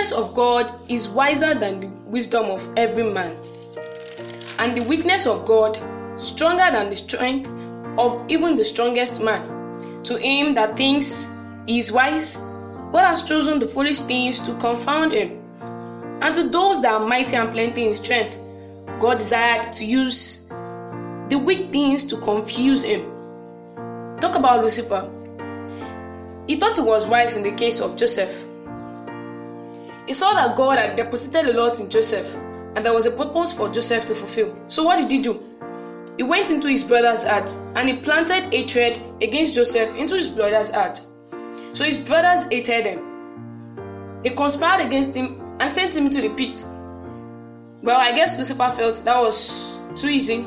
Foolishness of God is wiser than the wisdom of every man, and the weakness of God stronger than the strength of even the strongest man. To him that thinks he is wise, God has chosen the foolish things to confound him. And to those that are mighty and plenty in strength, God desired to use the weak things to confuse him. Talk about Lucifer. He thought he was wise in the case of Joseph. He saw that God had deposited a lot in Joseph and there was a purpose for Joseph to fulfill. So, what did he do? He went into his brother's heart and he planted hatred against Joseph into his brother's heart. So, his brothers hated him. They conspired against him and sent him to the pit. Well, I guess Lucifer felt that was too easy.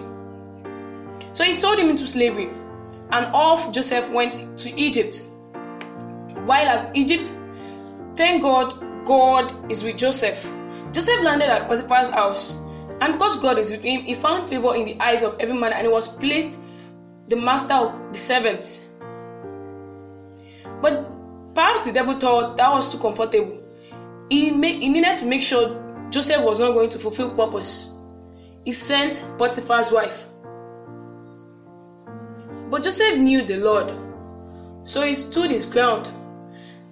So, he sold him into slavery and off Joseph went to Egypt. While at Egypt, thank God, God is with Joseph. Joseph landed at Potiphar's house, and because God is with him, he found favor in the eyes of every man and he was placed the master of the servants. But perhaps the devil thought that was too comfortable. He, made, he needed to make sure Joseph was not going to fulfill purpose. He sent Potiphar's wife. But Joseph knew the Lord, so he stood his ground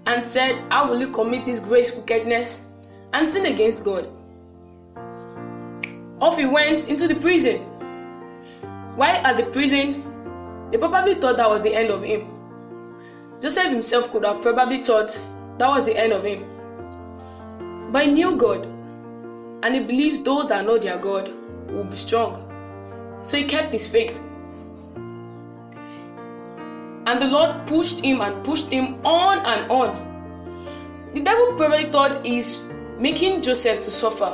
and said, How will you commit this great wickedness and sin against God? Off he went into the prison. While at the prison, they probably thought that was the end of him. Joseph himself could have probably thought that was the end of him. But he knew God, and he believes those that know their God will be strong. So he kept his faith. And the Lord pushed him and pushed him on and on. The devil probably thought he's making Joseph to suffer.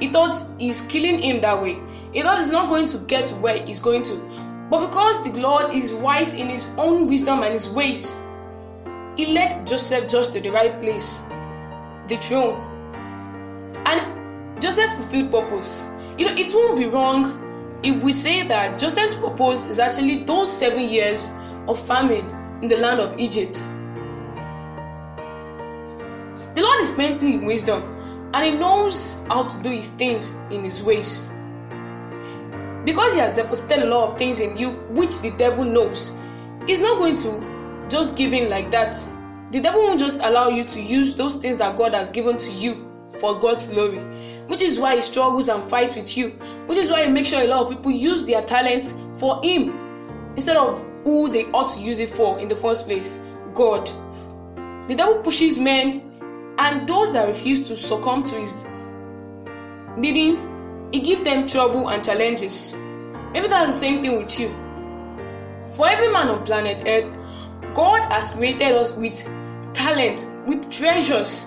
He thought he's killing him that way. He thought he's not going to get where he's going to. But because the Lord is wise in his own wisdom and his ways, he led Joseph just to the right place, the throne. And Joseph fulfilled purpose. You know, it won't be wrong if we say that Joseph's purpose is actually those seven years of famine in the land of Egypt. The Lord is plenty in wisdom and He knows how to do His things in His ways. Because He has deposited a lot of things in you which the devil knows, He's not going to just give in like that. The devil won't just allow you to use those things that God has given to you for God's glory, which is why He struggles and fights with you, which is why He makes sure a lot of people use their talents for Him instead of who they ought to use it for in the first place God. The devil pushes men and those that refuse to succumb to his leading, he gives them trouble and challenges. Maybe that's the same thing with you. For every man on planet Earth, God has created us with talent, with treasures.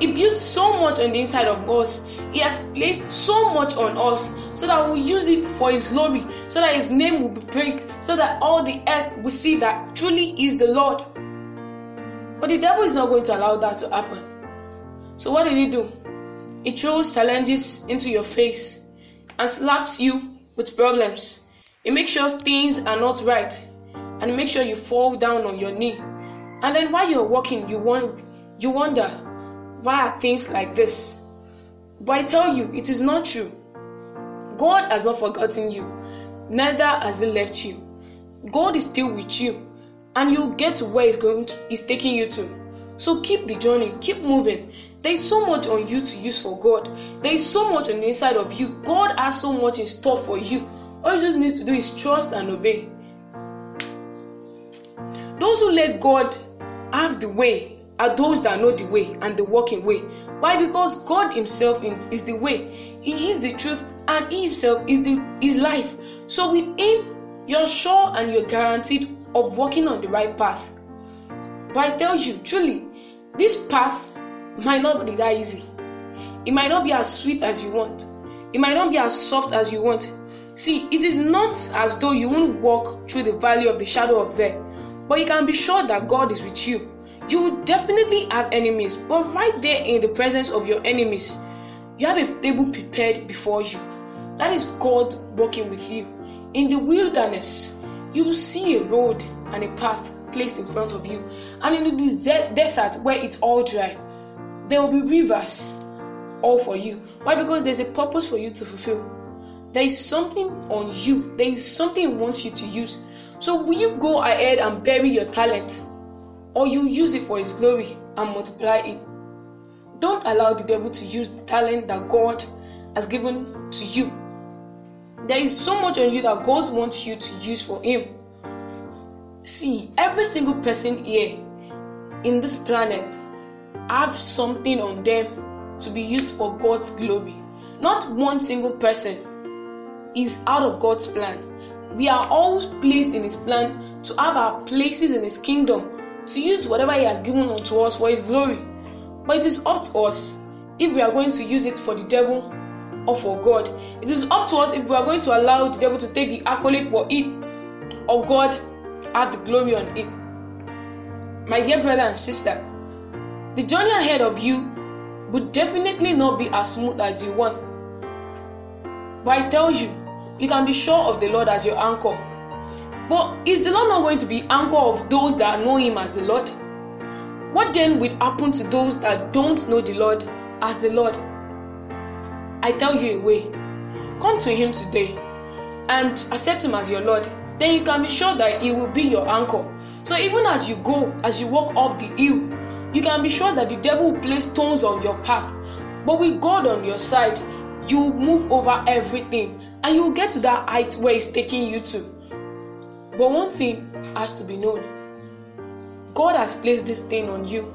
He built so much on the inside of us. He has placed so much on us so that we'll use it for His glory, so that His name will be praised, so that all the earth will see that truly is the Lord. But the devil is not going to allow that to happen. So, what did he do? He throws challenges into your face and slaps you with problems. He makes sure things are not right and he makes sure you fall down on your knee. And then while you're walking, you, want, you wonder, why are things like this? But I tell you, it is not true. God has not forgotten you, neither has He left you. God is still with you, and you'll get to where He's going to, He's taking you to. So keep the journey, keep moving. There is so much on you to use for God. There is so much on the inside of you. God has so much in store for you. All you just need to do is trust and obey. Those who let God have the way are those that know the way and the walking way. Why? Because God Himself is the way. He is the truth, and He Himself is the is life. So with Him, you're sure and you're guaranteed of walking on the right path. But I tell you, truly, this path might not be that easy. It might not be as sweet as you want. It might not be as soft as you want. See, it is not as though you won't walk through the valley of the shadow of death, but you can be sure that God is with you. You will definitely have enemies, but right there in the presence of your enemies, you have a table prepared before you. That is God walking with you. In the wilderness, you will see a road and a path placed in front of you. And in the desert where it's all dry, there will be rivers all for you. Why? Because there's a purpose for you to fulfill. There is something on you, there is something He wants you to use. So, will you go ahead and bury your talent, or you use it for His glory and multiply it? Don't allow the devil to use the talent that God has given to you. There is so much on you that God wants you to use for Him. See, every single person here in this planet have something on them to be used for God's glory. Not one single person is out of God's plan. We are all placed in His plan to have our places in His kingdom, to use whatever He has given unto us for His glory. But it is up to us if we are going to use it for the devil or for God. It is up to us if we are going to allow the devil to take the accolade for it or God have the glory on it. My dear brother and sister, the journey ahead of you would definitely not be as smooth as you want. But I tell you, you can be sure of the Lord as your anchor. But is the Lord not going to be anchor of those that know Him as the Lord? What then will happen to those that don't know the Lord as the Lord? I tell you a way. Come to Him today and accept Him as your Lord. Then you can be sure that He will be your anchor. So even as you go, as you walk up the hill, you can be sure that the devil will place stones on your path. But with God on your side, you move over everything and you will get to that height where He's taking you to. But one thing has to be known God has placed this thing on you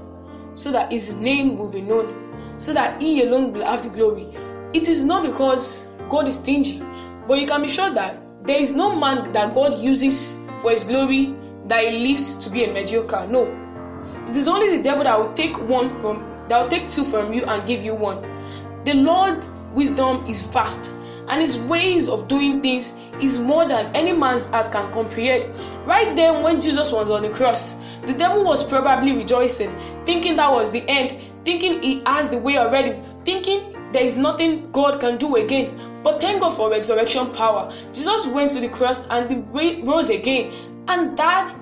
so that His name will be known, so that He alone will have the glory. It is not because God is stingy, but you can be sure that there is no man that God uses for His glory that He leaves to be a mediocre. No, it is only the devil that will take one from that will take two from you and give you one. The Lord wisdom is vast and his ways of doing things is more than any man's heart can comprehend. Right then, when Jesus was on the cross, the devil was probably rejoicing, thinking that was the end, thinking he has the way already, thinking there is nothing God can do again. But thank God for resurrection power. Jesus went to the cross and rose again, and that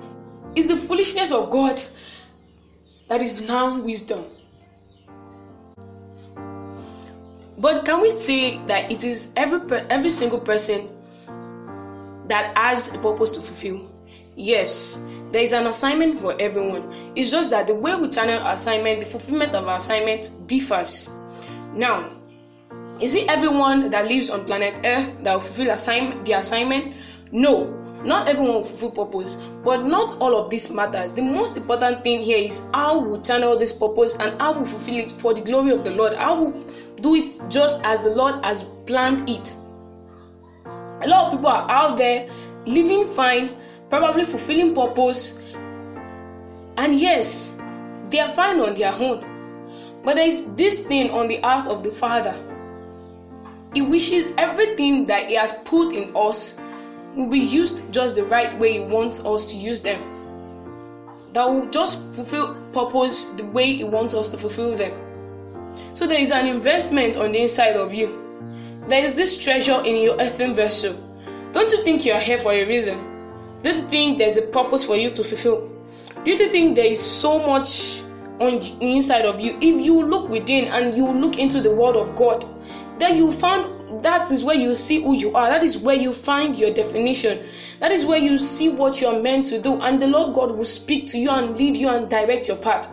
is the foolishness of God that is now wisdom. But can we say that it is every every single person that has a purpose to fulfill? Yes, there is an assignment for everyone. It's just that the way we channel assignment, the fulfillment of our assignment differs. Now, is it everyone that lives on planet Earth that will fulfill assign- the assignment? No, not everyone will fulfill purpose, but not all of this matters. The most important thing here is how we channel this purpose and how we fulfill it for the glory of the Lord. How we do it just as the Lord has planned it. A lot of people are out there living fine, probably fulfilling purpose, and yes, they are fine on their own. But there is this thing on the earth of the Father. He wishes everything that He has put in us will be used just the right way He wants us to use them. That will just fulfill purpose the way He wants us to fulfill them. So there is an investment on the inside of you. There is this treasure in your earthen vessel. Don't you think you are here for a reason? Don't you think there's a purpose for you to fulfill? Do you think there is so much on the inside of you? If you look within and you look into the Word of God, then you find that is where you see who you are. That is where you find your definition. That is where you see what you are meant to do. And the Lord God will speak to you and lead you and direct your path.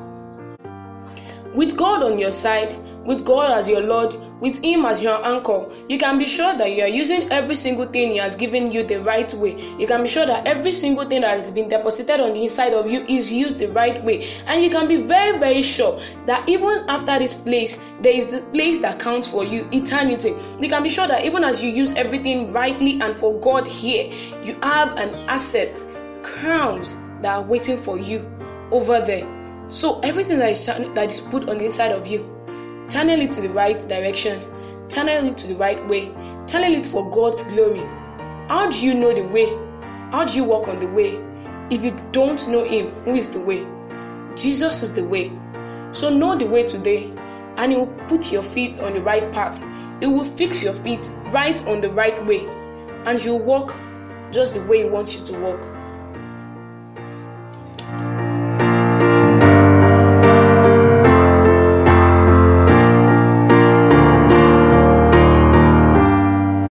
With God on your side, with God as your Lord, with Him as your anchor, you can be sure that you are using every single thing He has given you the right way. You can be sure that every single thing that has been deposited on the inside of you is used the right way. And you can be very, very sure that even after this place, there is the place that counts for you eternity. You can be sure that even as you use everything rightly and for God here, you have an asset, crowns that are waiting for you over there. So everything that is that is put on the inside of you, channel it to the right direction, channel it to the right way, channel it for God's glory. How do you know the way? How do you walk on the way? If you don't know Him, who is the way? Jesus is the way. So know the way today, and He will put your feet on the right path. It will fix your feet right on the right way, and you'll walk just the way He wants you to walk.